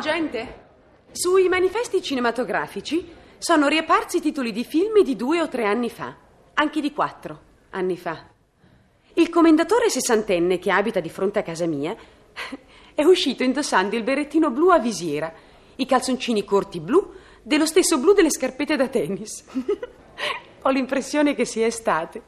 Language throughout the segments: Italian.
Gente! Sui manifesti cinematografici sono riapparsi titoli di film di due o tre anni fa, anche di quattro anni fa. Il commendatore sessantenne che abita di fronte a casa mia è uscito indossando il berrettino blu a visiera, i calzoncini corti blu, dello stesso blu delle scarpette da tennis. Ho l'impressione che sia estate.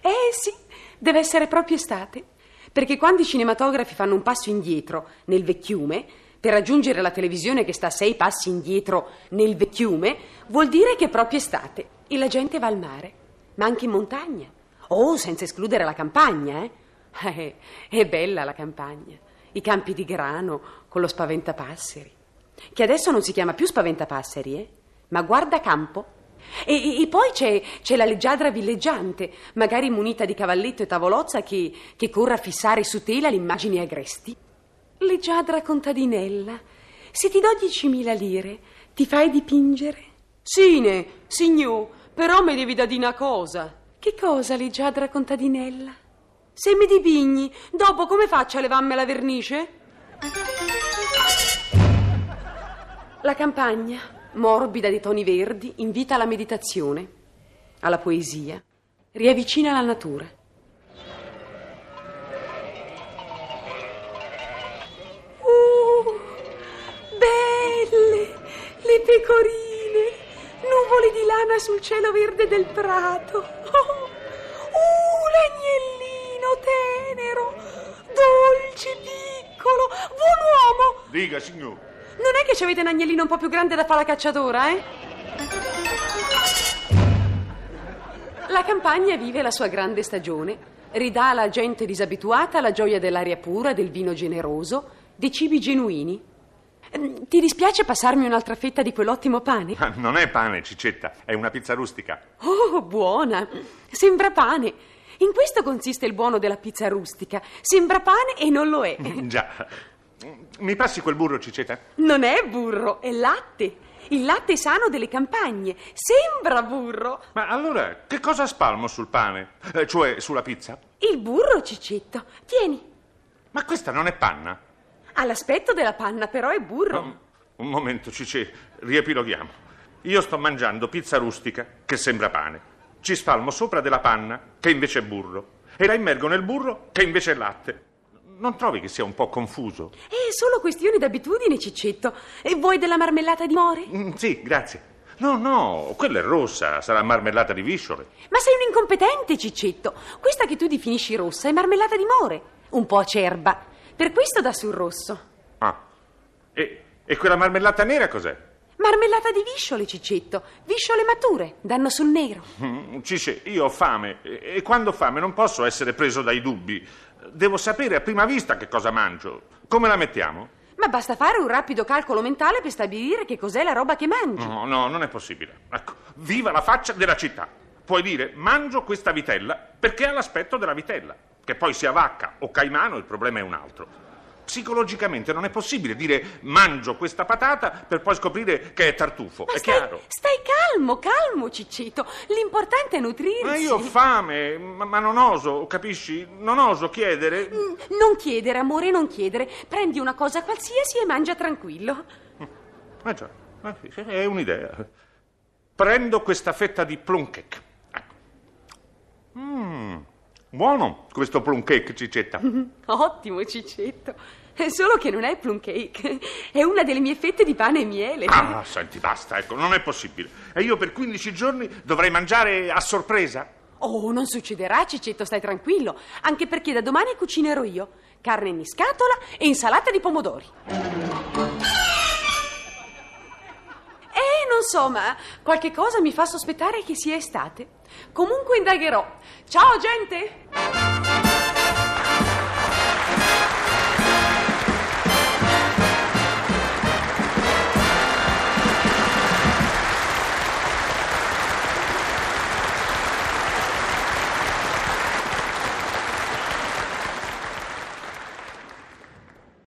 Eh sì, deve essere proprio estate. Perché quando i cinematografi fanno un passo indietro nel vecchiume, per raggiungere la televisione che sta sei passi indietro nel vecchiume, vuol dire che è proprio estate e la gente va al mare, ma anche in montagna. Oh, senza escludere la campagna, eh? eh è bella la campagna. I campi di grano con lo spaventapasseri. Che adesso non si chiama più spaventapasseri, eh? Ma guarda campo. E, e, poi c'è, c'è, la leggiadra villeggiante, magari munita di cavalletto e tavolozza che, che corre a fissare su tela le immagini agresti. Leggiadra contadinella, se ti do 10.000 lire, ti fai dipingere? Sine, signor, però mi devi dare una cosa. Che cosa, leggiadra contadinella? Se mi dipigni, dopo come faccio a levarmi la vernice? La campagna, morbida di toni verdi, invita alla meditazione, alla poesia, riavvicina la natura. Pecorine, nuvole di lana sul cielo verde del prato. Oh, uh, l'agnellino tenero, dolce, piccolo, buon uomo. Dica, signor. Non è che ci avete un agnellino un po' più grande da fare la cacciatora, eh? La campagna vive la sua grande stagione, ridà alla gente disabituata la gioia dell'aria pura, del vino generoso, dei cibi genuini. Ehm, ti dispiace passarmi un'altra fetta di quell'ottimo pane? Ah, non è pane, Cicetta, è una pizza rustica. Oh, buona! Sembra pane. In questo consiste il buono della pizza rustica. Sembra pane e non lo è. Già. Mi passi quel burro, Cicetta? Non è burro, è latte. Il latte sano delle campagne. Sembra burro. Ma allora, che cosa spalmo sul pane? Eh, cioè, sulla pizza? Il burro, Cicetto. Tieni. Ma questa non è panna? Ha l'aspetto della panna, però è burro. No, un momento, Cici, riepiloghiamo. Io sto mangiando pizza rustica, che sembra pane. Ci spalmo sopra della panna, che invece è burro. E la immergo nel burro, che invece è latte. Non trovi che sia un po' confuso? È solo questione d'abitudine, Ciccetto. E vuoi della marmellata di more? Mm, sì, grazie. No, no, quella è rossa, sarà marmellata di visciole. Ma sei un incompetente, Ciccetto. Questa che tu definisci rossa è marmellata di more. Un po' acerba. Per questo dà sul rosso. Ah. E, e quella marmellata nera cos'è? Marmellata di visciole, Cicetto. Visciole mature, danno sul nero. Mm, Cice, io ho fame e, e quando ho fame non posso essere preso dai dubbi. Devo sapere a prima vista che cosa mangio. Come la mettiamo? Ma basta fare un rapido calcolo mentale per stabilire che cos'è la roba che mangi. No, no, non è possibile. Ecco, viva la faccia della città. Puoi dire mangio questa vitella perché ha l'aspetto della vitella. Che poi sia vacca o caimano, il problema è un altro. Psicologicamente non è possibile dire mangio questa patata per poi scoprire che è tartufo. Ma è stai, chiaro? Stai calmo, calmo, Ciccito. L'importante è nutrirsi. Ma io ho fame, ma, ma non oso, capisci? Non oso chiedere. Mm, non chiedere, amore, non chiedere. Prendi una cosa qualsiasi e mangia tranquillo. Eh già, è un'idea. Prendo questa fetta di plum cake. Mmm. Buono questo plum cake, Cicetta. Ottimo, Cicetto. Solo che non è plum cake, è una delle mie fette di pane e miele. Ah, senti, basta, ecco, non è possibile. E io per 15 giorni dovrei mangiare a sorpresa? Oh, non succederà, Cicetto, stai tranquillo. Anche perché da domani cucinerò io. Carne in scatola e insalata di pomodori. So, ma qualche cosa mi fa sospettare che sia estate. Comunque indagherò. Ciao, gente!